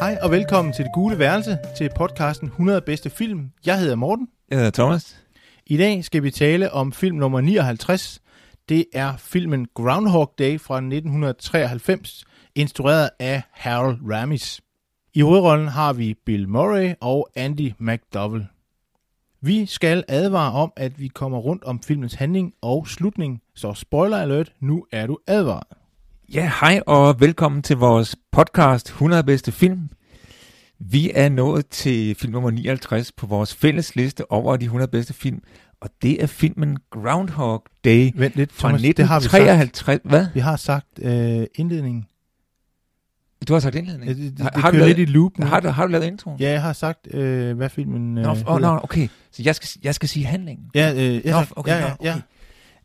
Hej og velkommen til Det Gule Værelse, til podcasten 100 bedste film. Jeg hedder Morten. Jeg hedder Thomas. I dag skal vi tale om film nummer 59. Det er filmen Groundhog Day fra 1993, instrueret af Harold Ramis. I hovedrollen har vi Bill Murray og Andy McDowell. Vi skal advare om, at vi kommer rundt om filmens handling og slutning, så spoiler alert, nu er du advaret. Ja, hej og velkommen til vores podcast 100 bedste film. Vi er nået til film nummer 59 på vores fælles liste over de 100 bedste film, og det er filmen Groundhog Day Vent lidt, fra Thomas, det har vi sagt. 1953. Hvad? Vi har sagt øh, indledningen. Du har sagt indledning? Ja, det, det, Har- det har du lavet- lidt i loop nu. Har du, har du lavet introen? Ja, jeg har sagt, øh, hvad filmen øh, Nå, hedder. oh, nå, okay. Så jeg skal, jeg skal sige handlingen. Ja, øh, jeg Nå, okay, ja, nå, ja, ja.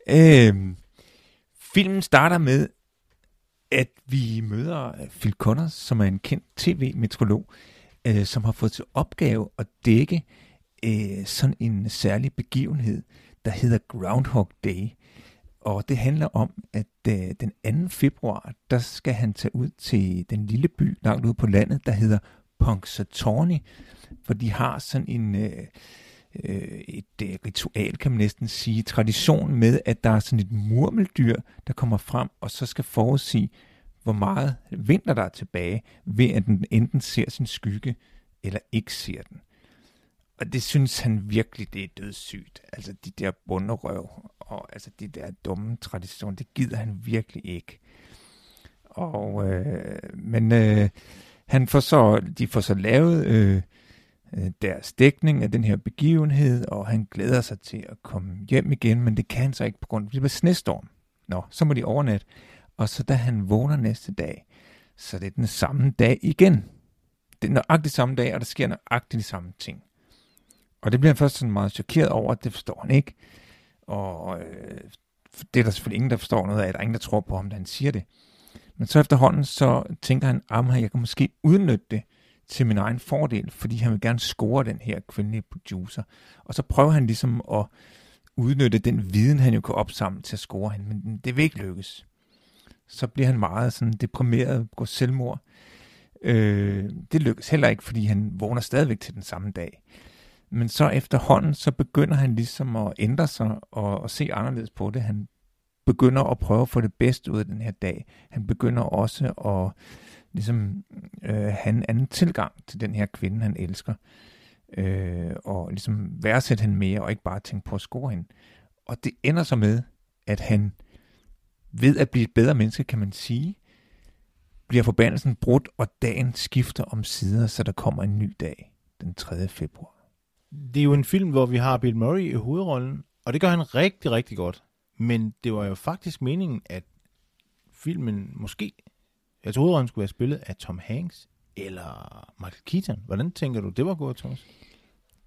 okay. Øhm, filmen starter med, at vi møder øh, Phil Connors, som er en kendt tv-metrolog, øh, som har fået til opgave at dække øh, sådan en særlig begivenhed, der hedder Groundhog Day. Og det handler om, at øh, den 2. februar, der skal han tage ud til den lille by langt ude på landet, der hedder Punxsutawney, for de har sådan en... Øh, øh, et øh, ritual, kan man næsten sige, tradition med, at der er sådan et murmeldyr, der kommer frem, og så skal forudsige, hvor meget vinter der er tilbage, ved at den enten ser sin skygge, eller ikke ser den. Og det synes han virkelig, det er dødssygt. Altså de der bunderøv, og altså de der dumme traditioner, det gider han virkelig ikke. Og, øh, men øh, han får så, de får så lavet øh, øh, Øh, deres dækning af den her begivenhed, og han glæder sig til at komme hjem igen, men det kan han så ikke på grund af, det var snestorm. Nå, så må de overnat. Og så da han vågner næste dag, så det er den samme dag igen. Det er nøjagtigt samme dag, og der sker nøjagtigt de samme ting. Og det bliver han først sådan meget chokeret over, at det forstår han ikke. Og øh, det er der selvfølgelig ingen, der forstår noget af. Der er ingen, der tror på ham, da han siger det. Men så efterhånden, så tænker han, at jeg kan måske udnytte det til min egen fordel, fordi han vil gerne score den her kvindelige producer. Og så prøver han ligesom at udnytte den viden, han jo kan opsamle til at score hende, men det vil ikke lykkes. Så bliver han meget sådan deprimeret, går selvmord. Øh, det lykkes heller ikke, fordi han vågner stadigvæk til den samme dag. Men så efterhånden, så begynder han ligesom at ændre sig og, og se anderledes på det. Han begynder at prøve at få det bedste ud af den her dag. Han begynder også at ligesom øh, have en anden tilgang til den her kvinde, han elsker. Øh, og ligesom værdsætte hende mere, og ikke bare tænke på at score hende. Og det ender så med, at han ved at blive et bedre menneske, kan man sige, bliver forbandelsen brudt, og dagen skifter om sider, så der kommer en ny dag den 3. februar. Det er jo en film, hvor vi har Bill Murray i hovedrollen, og det gør han rigtig, rigtig godt. Men det var jo faktisk meningen, at filmen måske, altså hovedrollen skulle være spillet af Tom Hanks eller Michael Keaton. Hvordan tænker du, det var gået, Thomas?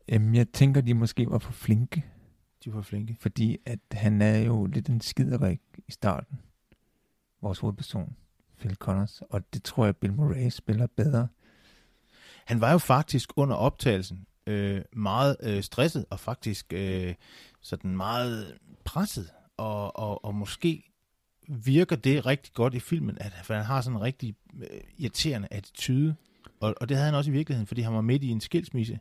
Øhm, jeg tænker, de måske var for flinke, De var flinke. fordi at han er jo lidt en skiderik i starten. Vores hovedperson, Phil Connors, og det tror jeg, Bill Murray spiller bedre. Han var jo faktisk under optagelsen øh, meget øh, stresset og faktisk øh, sådan meget presset. Og, og, og måske virker det rigtig godt i filmen, at han har sådan en rigtig øh, irriterende attitude. Og, og det havde han også i virkeligheden, fordi han var midt i en skilsmisse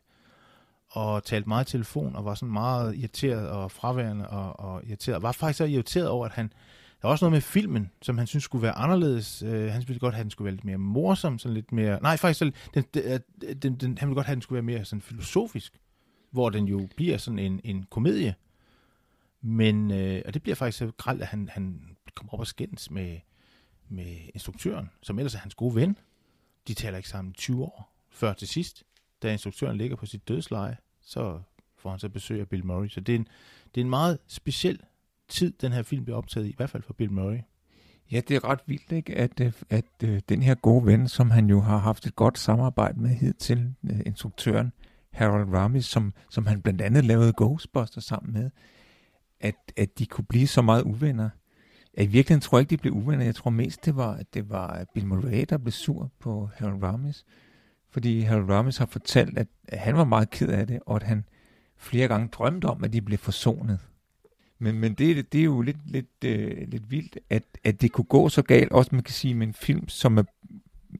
og talte meget i telefon og var sådan meget irriteret og fraværende og, og irriteret. Og var faktisk så irriteret over, at han... Der var også noget med filmen, som han synes skulle være anderledes. Øh, han ville godt have, at den skulle være lidt mere morsom, sådan lidt mere... Nej, faktisk, så, den, den, øh, den, den, han ville godt have, at den skulle være mere sådan filosofisk, hvor den jo bliver sådan en, en komedie. Men, øh, og det bliver faktisk så gralt, at han, han kommer op og skændes med, med instruktøren, som ellers er hans gode ven. De taler ikke sammen 20 år, før til sidst. Da instruktøren ligger på sit dødsleje, så får han så besøg af Bill Murray. Så det er en, det er en meget speciel tid, den her film bliver optaget i, i hvert fald for Bill Murray. Ja, det er ret vildt, ikke? At, øh, at, at den her gode ven, som han jo har haft et godt samarbejde med hidtil, øh, instruktøren Harold Ramis, som, som han blandt andet lavede Ghostbusters sammen med, at, at de kunne blive så meget uvenner. At I virkeligheden tror jeg ikke, de blev uvenner. Jeg tror mest, det var, at det var Bill Murray, der blev sur på Harold Ramis. Fordi Harold Ramis har fortalt, at han var meget ked af det, og at han flere gange drømte om, at de blev forsonet. Men, men det, det er jo lidt, lidt, øh, lidt vildt, at, at det kunne gå så galt, også man kan sige med en film, som er,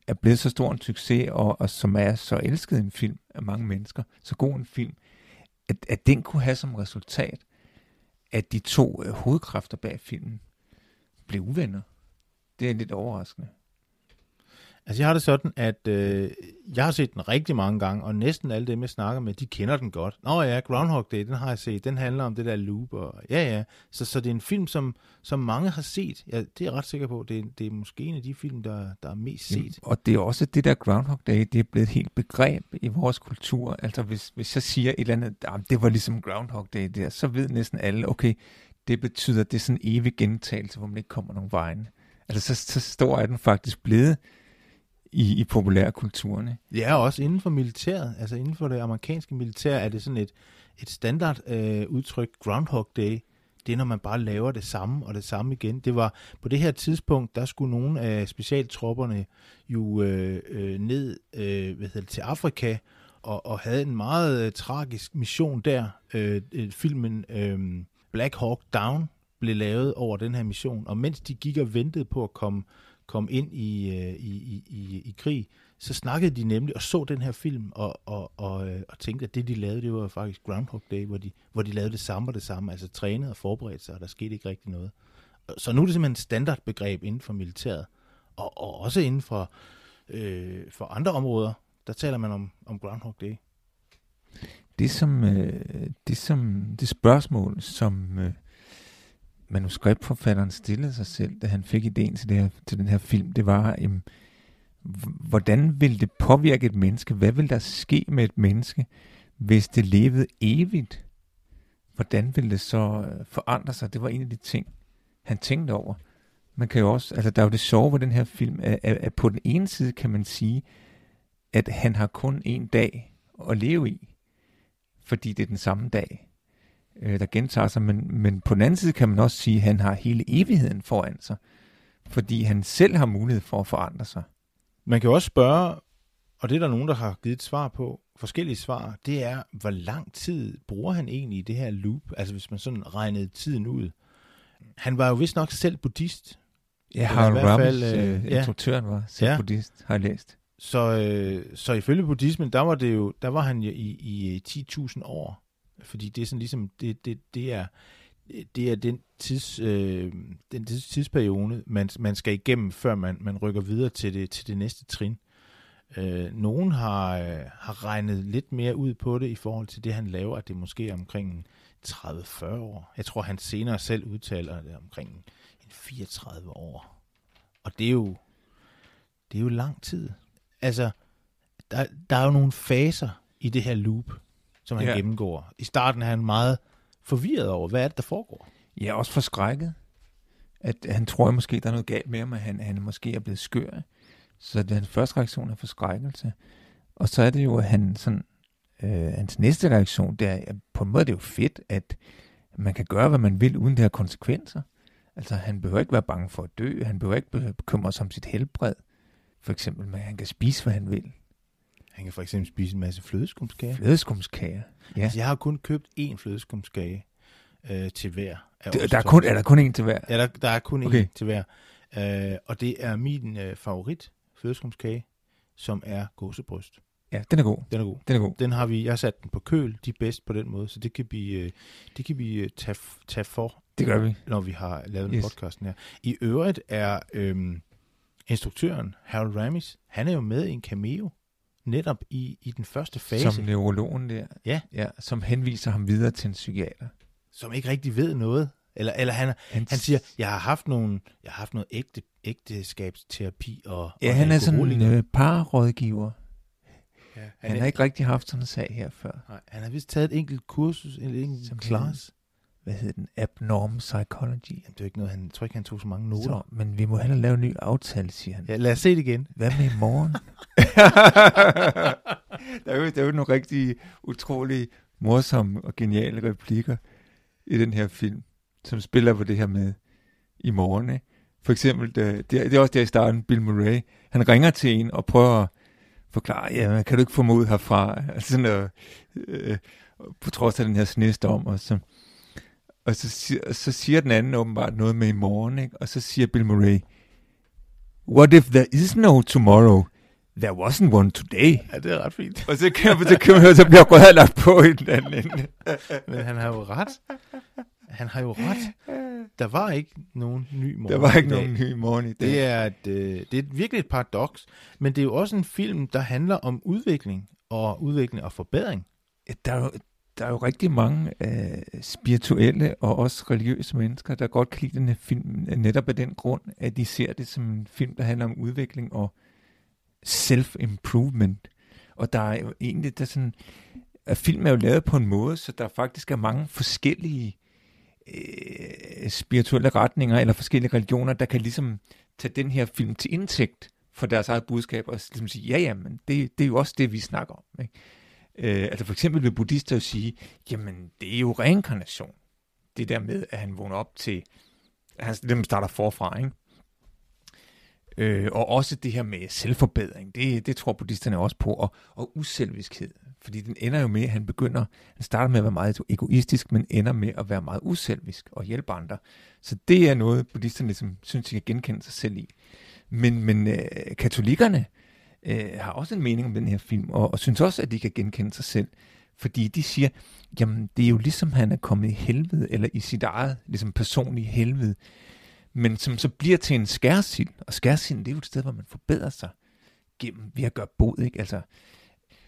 er blevet så stor en succes, og, og som er så elsket en film af mange mennesker, så god en film, at, at den kunne have som resultat, at de to øh, hovedkræfter bag filmen blev uvenner. Det er lidt overraskende. Altså jeg har det sådan, at øh, jeg har set den rigtig mange gange, og næsten alle dem, jeg snakker med, de kender den godt. Nå ja, Groundhog Day, den har jeg set. Den handler om det der loop, og ja ja. Så, så det er en film, som, som mange har set. Ja, det er jeg ret sikker på. Det er, det er måske en af de film, der, der er mest set. Jamen, og det er også det der Groundhog Day, det er blevet et helt begreb i vores kultur. Altså hvis, hvis jeg siger et eller andet, ah, det var ligesom Groundhog Day der, så ved næsten alle, okay, det betyder, at det er sådan en evig gentagelse, hvor man ikke kommer nogen vejen. Altså så, så stor er den faktisk blevet i, i populærkulturen. Ja, også inden for militæret. Altså inden for det amerikanske militær er det sådan et, et standard øh, udtryk, Groundhog Day. Det er, når man bare laver det samme og det samme igen. Det var på det her tidspunkt, der skulle nogle af specialtropperne jo øh, øh, ned øh, hvad hedder det, til Afrika og, og havde en meget øh, tragisk mission der. Øh, øh filmen øh, Black Hawk Down blev lavet over den her mission, og mens de gik og ventede på at komme kom ind i, øh, i, i, i, i krig, så snakkede de nemlig og så den her film og, og, og, øh, og tænkte, at det de lavede, det var faktisk Groundhog Day, hvor de, hvor de lavede det samme og det samme, altså trænede og forberedte sig, og der skete ikke rigtig noget. Så nu er det simpelthen et standardbegreb inden for militæret, og, og også inden for, øh, for andre områder, der taler man om, om Groundhog Day. Det som, øh, det som det spørgsmål, som øh, manuskriptforfatteren stillede sig selv, da han fik ideen til, det her, til den her film, det var, jamen, hvordan vil det påvirke et menneske? Hvad vil der ske med et menneske, hvis det levede evigt? Hvordan vil det så øh, forandre sig? Det var en af de ting, han tænkte over. Man kan jo også, altså der er jo det sjove ved den her film, at, at på den ene side kan man sige, at han har kun en dag at leve i, fordi det er den samme dag øh, der gentager sig, men, men på den anden side kan man også sige, at han har hele evigheden foran sig, fordi han selv har mulighed for at forandre sig. Man kan også spørge, og det er der nogen, der har givet et svar på, forskellige svar, det er, hvor lang tid bruger han egentlig i det her loop? Altså hvis man sådan regnede tiden ud. Han var jo vist nok selv buddhist. Ja, Harold Ramis, øh, ja. instruktøren, var selv ja. buddhist, har jeg læst. Så, øh, så ifølge buddhismen, der var, det jo, der var han jo i, i 10.000 år. Fordi det er sådan ligesom, det, det, det er, det er den, tids, øh, den tidsperiode, man, man skal igennem, før man, man rykker videre til det, til det næste trin. Øh, nogen har, øh, har regnet lidt mere ud på det i forhold til det, han laver, at det måske er omkring 30-40 år. Jeg tror, han senere selv udtaler det omkring en 34 år. Og det er jo, det er jo lang tid. Altså, der, der er jo nogle faser i det her loop, som han ja. gennemgår. I starten er han meget forvirret over, hvad er det, der foregår? Ja, også forskrækket. At han tror måske, der er noget galt med ham, at han, han måske er blevet skør. Så det, hans første reaktion er forskrækkelse. Og så er det jo, at han sådan, øh, hans næste reaktion, det er, at på en måde det er jo fedt, at man kan gøre, hvad man vil, uden det har konsekvenser. Altså, han behøver ikke være bange for at dø. Han behøver ikke bekymre sig om sit helbred. For eksempel, at han kan spise, hvad han vil. Han kan for eksempel spise en masse flødeskumskager. Flødeskumskager, ja. Altså, jeg har kun købt én flødeskumskage øh, til hver. Det, der er, kun, er der kun én til hver? Ja, der, der er kun okay. én til hver. Øh, og det er min øh, favorit flødeskumskage, som er gåsebryst. Ja, den er god. Den er god. Den er god. Den har vi, jeg har sat den på køl, de er bedst på den måde, så det kan vi, øh, det kan vi øh, tage, tage for. Det gør vi. Når vi har lavet yes. podcasten her. I øvrigt er øhm, instruktøren, Harold Ramis, han er jo med i en cameo netop i, i den første fase. Som neurologen der. Ja. ja. Som henviser ham videre til en psykiater. Som ikke rigtig ved noget. Eller, eller han, han, han siger, jeg har haft nogle, jeg har haft noget ægte, ægteskabsterapi og Ja, og han er sådan en øh, parrådgiver. Ja, han, han er, har ikke rigtig haft sådan en sag her før. Nej, han har vist taget et enkelt kursus, en enkelt Som klasse. Hvad hedder den, Abnorm Psychology. Jamen, det er jo ikke noget, han, jeg tror ikke, han tog så mange noter. Så, men vi må hellere lave en ny aftale, siger han. Ja, lad os se det igen. Hvad med i morgen? der, er jo, der er jo nogle rigtig utrolig morsomme og geniale replikker i den her film, som spiller på det her med i morgen. Ikke? For eksempel, det, det er også der i starten, Bill Murray, han ringer til en og prøver at forklare, ja, kan du ikke få mig ud herfra? Altså sådan noget, øh, på trods af den her snestorm, og så, og så, siger, så siger den anden åbenbart noget med i morgen, ikke? og så siger Bill Murray, What if there is no tomorrow? There wasn't one today. Ja, det er ret fint. Og så kan, så kan man høre, så bliver røret lagt på i den anden ende. Men han har jo ret. Han har jo ret. Der var ikke nogen ny morgen Der var ikke nogen ny morgen i dag. Det er, et, øh, det er et virkelig et paradoks, men det er jo også en film, der handler om udvikling og udvikling og forbedring. der er jo, der er jo rigtig mange øh, spirituelle og også religiøse mennesker, der godt kan lide den her film, netop af den grund, at de ser det som en film, der handler om udvikling og self-improvement. Og der er jo egentlig, der sådan, at film er jo lavet på en måde, så der faktisk er mange forskellige øh, spirituelle retninger eller forskellige religioner, der kan ligesom tage den her film til indtægt for deres eget budskab og ligesom sige, ja, ja, men det, det er jo også det, vi snakker om. Ikke? Øh, altså for eksempel vil buddhister jo sige, jamen det er jo reinkarnation. Det der med, at han vågner op til, at han dem starter forfra, ikke? Øh, og også det her med selvforbedring, det, det tror buddhisterne også på, og, og uselviskhed. Fordi den ender jo med, at han begynder, han starter med at være meget egoistisk, men ender med at være meget uselvisk og hjælpe andre. Så det er noget, buddhisterne ligesom, synes, de kan genkende sig selv i. Men, men øh, katolikkerne øh, Øh, har også en mening om den her film, og, og synes også, at de kan genkende sig selv. Fordi de siger, jamen det er jo ligesom han er kommet i helvede, eller i sit eget ligesom personlige helvede, men som så bliver til en skærsild. Og skærsilden, det er jo et sted, hvor man forbedrer sig gennem ved at gøre bod, ikke? Altså,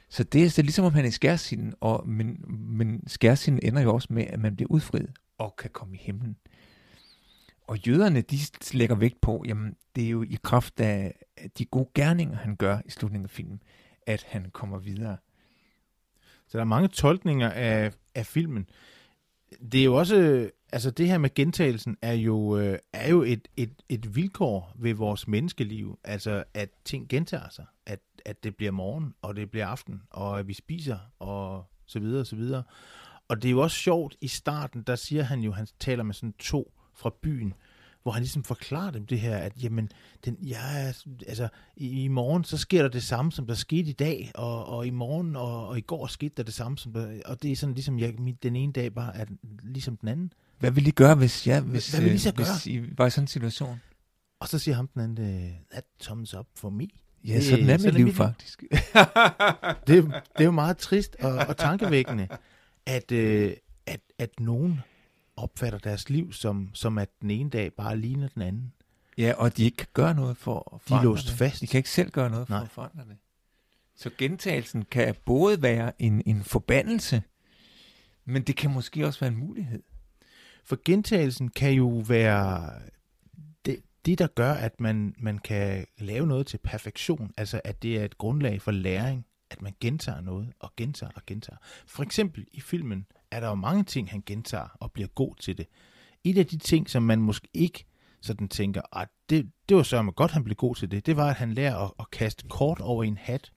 så det er, det er ligesom om han er i skærsilden, og, men, men skærsilden ender jo også med, at man bliver udfriet og kan komme i himlen. Og jøderne, de lægger vægt på, jamen det er jo i kraft af de gode gerninger, han gør i slutningen af filmen, at han kommer videre. Så der er mange tolkninger af, af filmen. Det er jo også, altså det her med gentagelsen er jo, øh, er jo et, et, et vilkår ved vores menneskeliv, altså at ting gentager sig, at, at det bliver morgen, og det bliver aften, og at vi spiser, og så videre, og så videre. Og det er jo også sjovt, i starten, der siger han jo, han taler med sådan to fra byen, hvor han ligesom forklarer dem det her, at jamen, den, ja, altså, i, i morgen, så sker der det samme, som der skete i dag, og, og i morgen og, og i går skete der det samme, som der, og det er sådan ligesom, jeg, min, den ene dag bare er ligesom den anden. Hvad vil I gøre, hvis, ja, hvis, Hvad vil I så øh, hvis gøre? I var i sådan en situation? Og så siger ham den anden, øh, that thumbs up for me. Ja, Det- sådan er mit liv faktisk. Det, det er jo meget trist og, og tankevækkende, at, øh, at, at nogen opfatter deres liv som, som at den ene dag bare ligner den anden. Ja, og de ikke kan gøre noget for at De er forandre låst det. fast. De kan ikke selv gøre noget for Nej. at forandre det. Så gentagelsen kan både være en, en forbandelse, men det kan måske også være en mulighed. For gentagelsen kan jo være det, det der gør, at man, man kan lave noget til perfektion. Altså, at det er et grundlag for læring, at man gentager noget og gentager og gentager. For eksempel i filmen er der jo mange ting, han gentager og bliver god til det. Et af de ting, som man måske ikke sådan tænker, at det, det var sørme godt, han blev god til det, det var, at han lærer at, at kaste kort over en hat.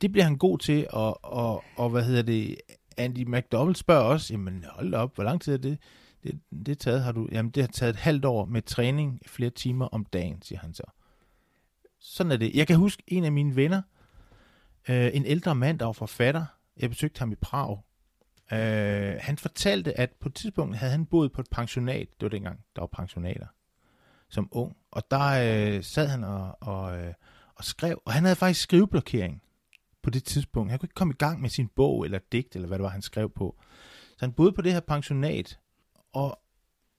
Det bliver han god til, og, og, og hvad hedder det, Andy McDowell spørger også, jamen hold op, hvor lang tid er det? Det, det, taget har du, jamen det har taget et halvt år med træning flere timer om dagen, siger han så. Sådan er det. Jeg kan huske en af mine venner, øh, en ældre mand, der var forfatter. Jeg besøgte ham i Prag. Øh, han fortalte, at på et tidspunkt havde han boet på et pensionat. Det var dengang, der var pensionater. Som ung. Og der øh, sad han og, og, øh, og skrev. Og han havde faktisk skriveblokering på det tidspunkt. Han kunne ikke komme i gang med sin bog eller digt, eller hvad det var, han skrev på. Så han boede på det her pensionat, og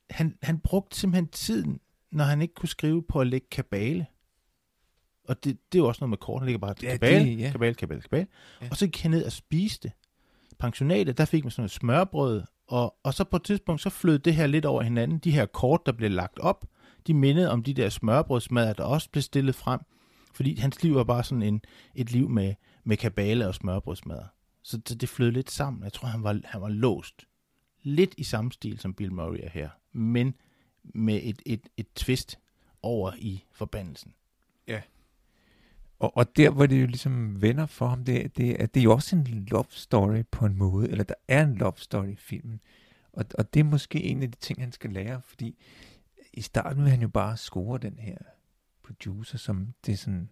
han, han brugte simpelthen tiden, når han ikke kunne skrive på at lægge kabale. Og det, det er jo også noget med kort, han ligger bare Ja, kabale, det- ja. kabale, kabale, kabale. Ja. Og så gik han ned og spiste. Pensionatet, der fik man sådan et smørbrød, og, og så på et tidspunkt, så flød det her lidt over hinanden. De her kort, der blev lagt op, de mindede om de der smørbrødsmadder, der også blev stillet frem. Fordi hans liv var bare sådan en, et liv med, med kabale og smørbrødsmadder. Så, så det flød lidt sammen. Jeg tror, han var, han var låst. lidt i samme stil, som Bill Murray er her, men med et, et, et twist over i forbandelsen. Ja, og, og der, hvor det jo ligesom vender for ham, det, det, er, det er jo også en love story på en måde, eller der er en love story i filmen. Og, og det er måske en af de ting, han skal lære, fordi i starten vil han jo bare score den her producer, som det er sådan en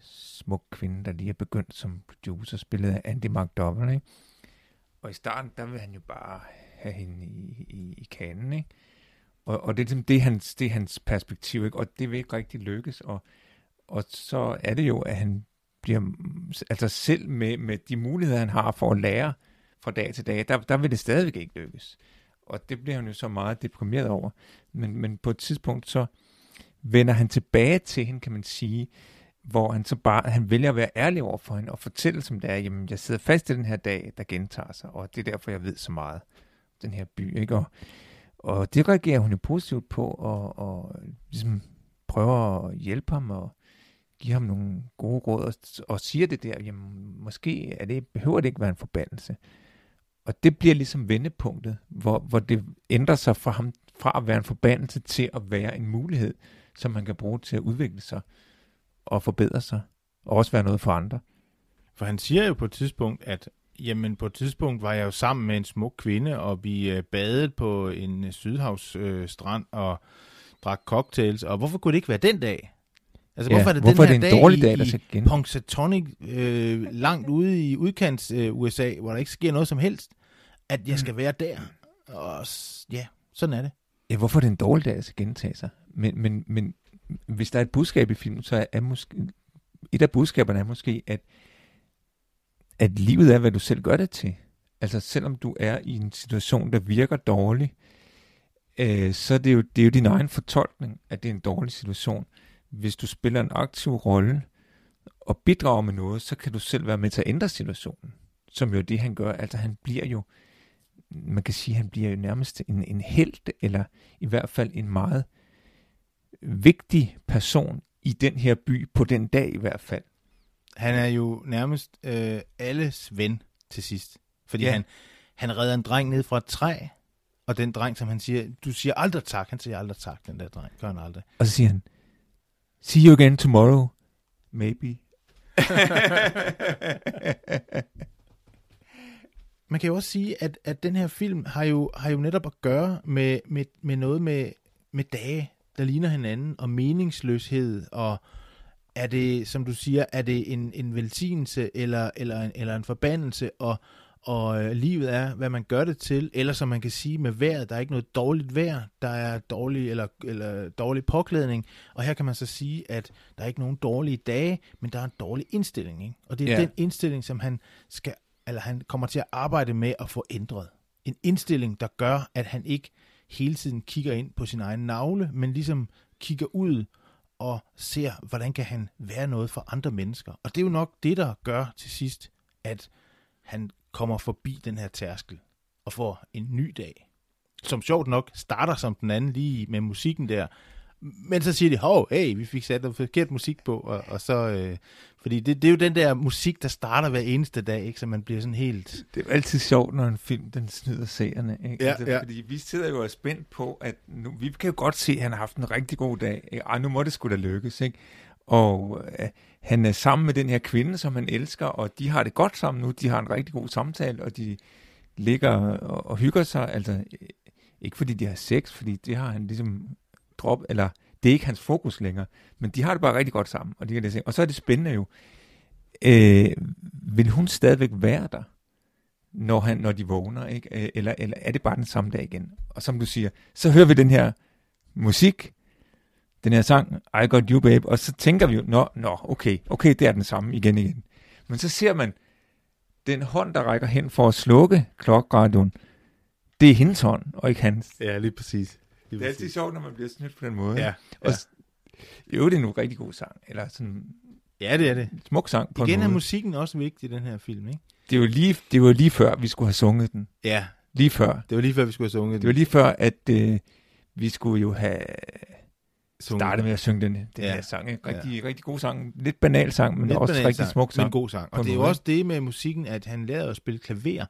smuk kvinde, der lige er begyndt som producer, spillet af Andy McDowell, ikke? Og i starten, der vil han jo bare have hende i, i, i kanen, ikke? Og, og det er ligesom det, er hans, det er hans perspektiv, ikke? Og det vil ikke rigtig lykkes, og og så er det jo, at han bliver, altså selv med, med de muligheder, han har for at lære fra dag til dag, der, der vil det stadigvæk ikke lykkes. Og det bliver han jo så meget deprimeret over. Men, men på et tidspunkt, så vender han tilbage til hende, kan man sige, hvor han så bare, han vælger at være ærlig over for hende og fortælle, som det er, jamen jeg sidder fast i den her dag, der gentager sig, og det er derfor, jeg ved så meget den her by, ikke? Og, og det reagerer hun jo positivt på, og, og ligesom prøver at hjælpe ham, og giver ham nogle gode råd, og, og siger det der, jamen måske er det, behøver det ikke være en forbandelse. Og det bliver ligesom vendepunktet, hvor, hvor det ændrer sig fra ham fra at være en forbandelse til at være en mulighed, som man kan bruge til at udvikle sig og forbedre sig, og også være noget for andre. For han siger jo på et tidspunkt, at jamen på et tidspunkt var jeg jo sammen med en smuk kvinde, og vi øh, badede på en øh, sydhavsstrand øh, og drak cocktails, og hvorfor kunne det ikke være den dag? Altså, Ja, hvorfor er det hvorfor den er her det en dårlig dag, i, der skal gen- Punxsutawney, øh, langt ude i udkants øh, USA, hvor der ikke sker noget som helst, at jeg skal være der? Og ja, sådan er det. Ja, hvorfor er det en dårlig dag, at skal gentage sig? Men, men, men hvis der er et budskab i filmen, så er, er måske, et af budskaberne er måske, at, at livet er, hvad du selv gør det til. Altså selvom du er i en situation, der virker dårlig, øh, så er det, jo, det er jo din egen fortolkning, at det er en dårlig situation. Hvis du spiller en aktiv rolle og bidrager med noget, så kan du selv være med til at ændre situationen. Som jo det, han gør. Altså han bliver jo, man kan sige, han bliver jo nærmest en, en held, eller i hvert fald en meget vigtig person i den her by, på den dag i hvert fald. Han er jo nærmest øh, alles ven til sidst. Fordi ja. han, han redder en dreng ned fra et træ, og den dreng, som han siger, du siger aldrig tak, han siger aldrig tak, den der dreng, gør han aldrig. Og så siger han, see you again tomorrow, maybe. Man kan jo også sige, at, at den her film har jo, har jo netop at gøre med, med, med noget med, med dage, der ligner hinanden, og meningsløshed, og er det, som du siger, er det en, en velsignelse eller, eller, en, eller en forbandelse, og, og øh, livet er, hvad man gør det til, eller som man kan sige med vejret, der er ikke noget dårligt vejr, der er dårlig, eller, eller dårlig påklædning, og her kan man så sige, at der er ikke nogen dårlige dage, men der er en dårlig indstilling, ikke? og det er Ja. den indstilling, som han skal, eller han kommer til at arbejde med at få ændret. En indstilling, der gør, at han ikke hele tiden kigger ind på sin egen navle, men ligesom kigger ud og ser, hvordan kan han være noget for andre mennesker. Og det er jo nok det, der gør til sidst, at han kommer forbi den her tærskel og får en ny dag. Som sjovt nok starter som den anden lige med musikken der. Men så siger de, hov, hey, vi fik sat noget forkert musik på, og, og så... Øh, fordi det, det er jo den der musik, der starter hver eneste dag, ikke? så man bliver sådan helt... Det er jo altid sjovt, når en film den snyder seerne. Ikke? Ja, altså, ja. Fordi vi sidder jo og er spændt på, at nu, vi kan jo godt se, at han har haft en rigtig god dag. Ikke? Ej, nu må det sgu da lykkes. Ikke? Og øh, han er sammen med den her kvinde, som han elsker, og de har det godt sammen nu. De har en rigtig god samtale, og de ligger og, og hygger sig. Altså, øh, ikke fordi de har sex, fordi det har han ligesom drop, eller det er ikke hans fokus længere, men de har det bare rigtig godt sammen, og de kan det se. Og så er det spændende jo, øh, vil hun stadigvæk være der, når, han, når de vågner, ikke? Øh, eller, eller er det bare den samme dag igen? Og som du siger, så hører vi den her musik, den her sang, I Got You Babe, og så tænker vi jo, nå, nå, okay, okay, det er den samme igen igen. Men så ser man, den hånd, der rækker hen for at slukke klokradioen, det er hendes hånd, og ikke hans. Ja, lige præcis. Lige Det er altid sjovt, når man bliver snydt på den måde. Ja, Og ja. jo, det er en rigtig god sang, eller sådan ja, det er det. smuk sang på Igen en er musikken også vigtig i den her film, ikke? Det var lige, det var lige før, vi skulle have sunget den. Ja, Lige før. det var lige før, vi skulle have sunget Det var lige før, at øh, vi skulle jo have sunget startet med at synge den, den Ja. her sang. Ikke? Rigtig, ja. rigtig god sang. Lidt banal sang, men Lidt også rigtig sang, smuk sang. Men god sang. Og det er jo også det med musikken, at han lærte at spille klaver.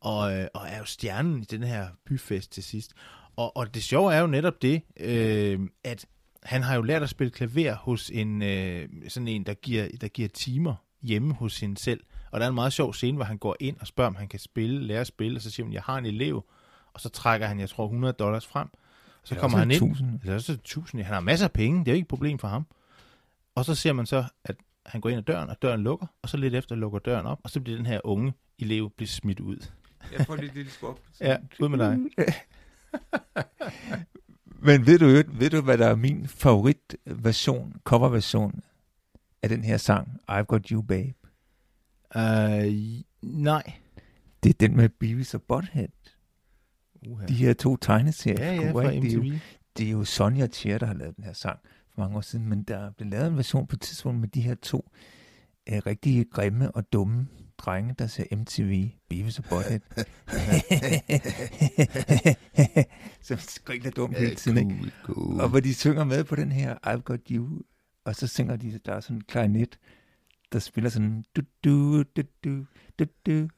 og, øh, og er jo stjernen i den her byfest til sidst. Og, og det sjove er jo netop det, øh, at han har jo lært at spille klaver hos en øh, sådan en, der giver, der giver timer hjemme hos hende selv. Og der er en meget sjov scene, hvor han går ind og spørger, om han kan spille, lære at spille, og så siger han, jeg har en elev, og så trækker han, jeg tror, 100 dollars frem. Så Eller kommer han ind. 1000. Eller også 1000. Han har masser af penge, det er jo ikke et problem for ham. Og så ser man så, at han går ind ad døren, og døren lukker, og så lidt efter lukker døren op, og så bliver den her unge elev blive smidt ud. Jeg får lige et lille skub. Ja, ud med dig. Men ved du, ved du, hvad der er min favoritversion, coverversion af den her sang, I've Got You Babe? Uh, nej. Det er den med Beavis og Butthead. Uh-huh. De her to tegneserier. ja, ja, fra ikke? det, er jo, det er jo Sonja og Cher, der har lavet den her sang for mange år siden, men der blev lavet en version på et tidspunkt med de her to øh, rigtig grimme og dumme drenge, der ser MTV, Beavis og Butthead. Som griner dumt hele tiden, ikke? cool, cool. Og hvor de synger med på den her I've Got You, og så synger de, der er sådan en klarinet, der spiller sådan du du du du du du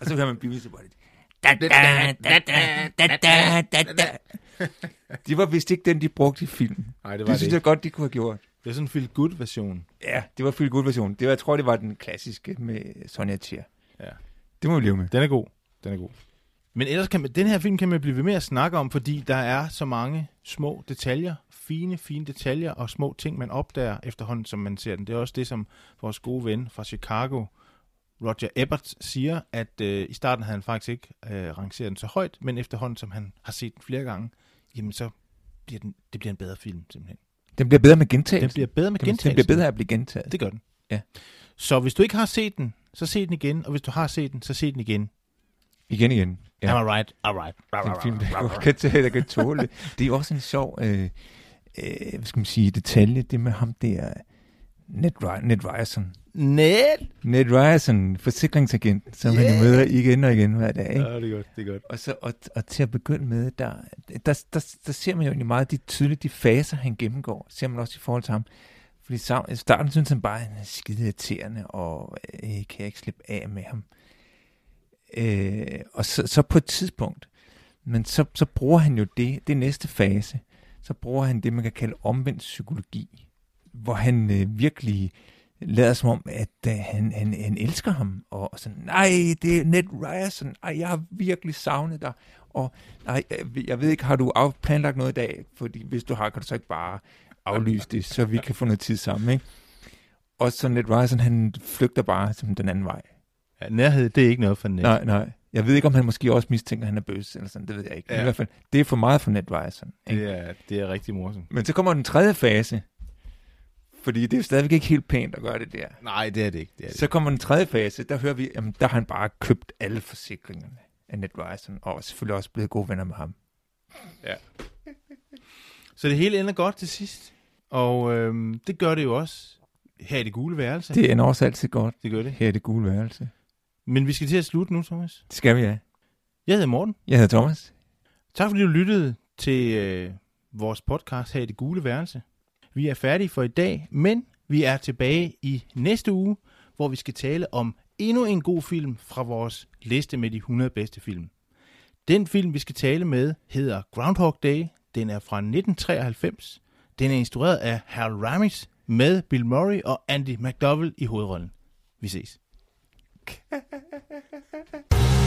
og så hører man Beavis og Butthead. Da, da, da. Det var vist ikke den, de brugte i filmen. Nej, det var Det det, synes jeg godt, de kunne have gjort. Det er sådan en feel good version. Ja, det var fyldt god version. Det var, jeg tror, det var den klassiske med Sonja Cher. Ja. Det må vi leve med. Den er god. Den er god. Men ellers kan man, den her film kan man blive ved med at snakke om, fordi der er så mange små detaljer, fine, fine detaljer og små ting, man opdager efterhånden, som man ser den. Det er også det, som vores gode ven fra Chicago, Roger Ebert, siger, at øh, i starten havde han faktisk ikke øh, rangeret den så højt, men efterhånden, som han har set den flere gange, jamen så bliver den, det bliver en bedre film, simpelthen. Den bliver bedre med Den gentagelse. bliver bedre med sige, Den bliver bedre af at blive gentaget. Det gør den. Ja. Så hvis du ikke har set den, så se den igen, og hvis du har set den, så se den igen. Igen igen. Ja. Am I right? All right. Det er en film, der kan, tage, der kan tåle det. Er også en sjov, øh, øh, hvad skal man sige, detalje, det med ham der, Ned, Ned Ryerson. Ned! Ned Ryerson, forsikringsagent, som yeah. han møder igen og igen hver dag. Ikke? Ja, det er godt, det er godt. Og, så, og, og til at begynde med, der, der, der, der ser man jo egentlig meget de tydeligt de faser, han gennemgår. Ser man også i forhold til ham. Fordi i starten synes han bare, at han er skide irriterende, og øh, kan jeg ikke slippe af med ham. Øh, og så, så på et tidspunkt, men så, så bruger han jo det, det næste fase, så bruger han det, man kan kalde omvendt psykologi, hvor han øh, virkelig lader som om, at øh, han, han, han elsker ham, og, sådan, nej, det er Ned Ryerson, ej, jeg har virkelig savnet dig, og nej, jeg- jeg ved ikke, har du af- planlagt noget i dag, fordi hvis du har, kan du så ikke bare aflyse det, så vi kan få noget tid sammen, ikke? Og så Ned Ryerson, han flygter bare som den anden vej. Ja, nærhed, det er ikke noget for Ned. Nej, nej. Jeg ved ikke, om han måske også mistænker, at han er bøs, eller sådan, det ved jeg ikke. Ja. Men i hvert fald, det er for meget for Ned Ryerson. Ikke? Det er, det er rigtig morsomt. Men så kommer den tredje fase, fordi det er stadigvæk ikke helt pænt at gøre det der. Nej, det er det ikke. Det er det. Så kommer den tredje fase, der hører vi, jamen der har han bare købt alle forsikringerne af Ned Ryerson, og selvfølgelig også blevet gode venner med ham. Så det hele ender godt til sidst. Og øhm, det gør det jo også her i det gule værelse. Det ender også altid godt det gør det. her i det gule værelse. Men vi skal til at slutte nu, Thomas. Det skal vi have. Jeg hedder Morten. Jeg hedder Thomas. Tak fordi du lyttede til øh, vores podcast her i det gule værelse. Vi er færdige for i dag, men vi er tilbage i næste uge, hvor vi skal tale om endnu en god film fra vores liste med de 100 bedste film. Den film, vi skal tale med, hedder Groundhog Day. Den er fra 1993. Den er instrueret af Harold Ramis med Bill Murray og Andy McDowell i hovedrollen. Vi ses.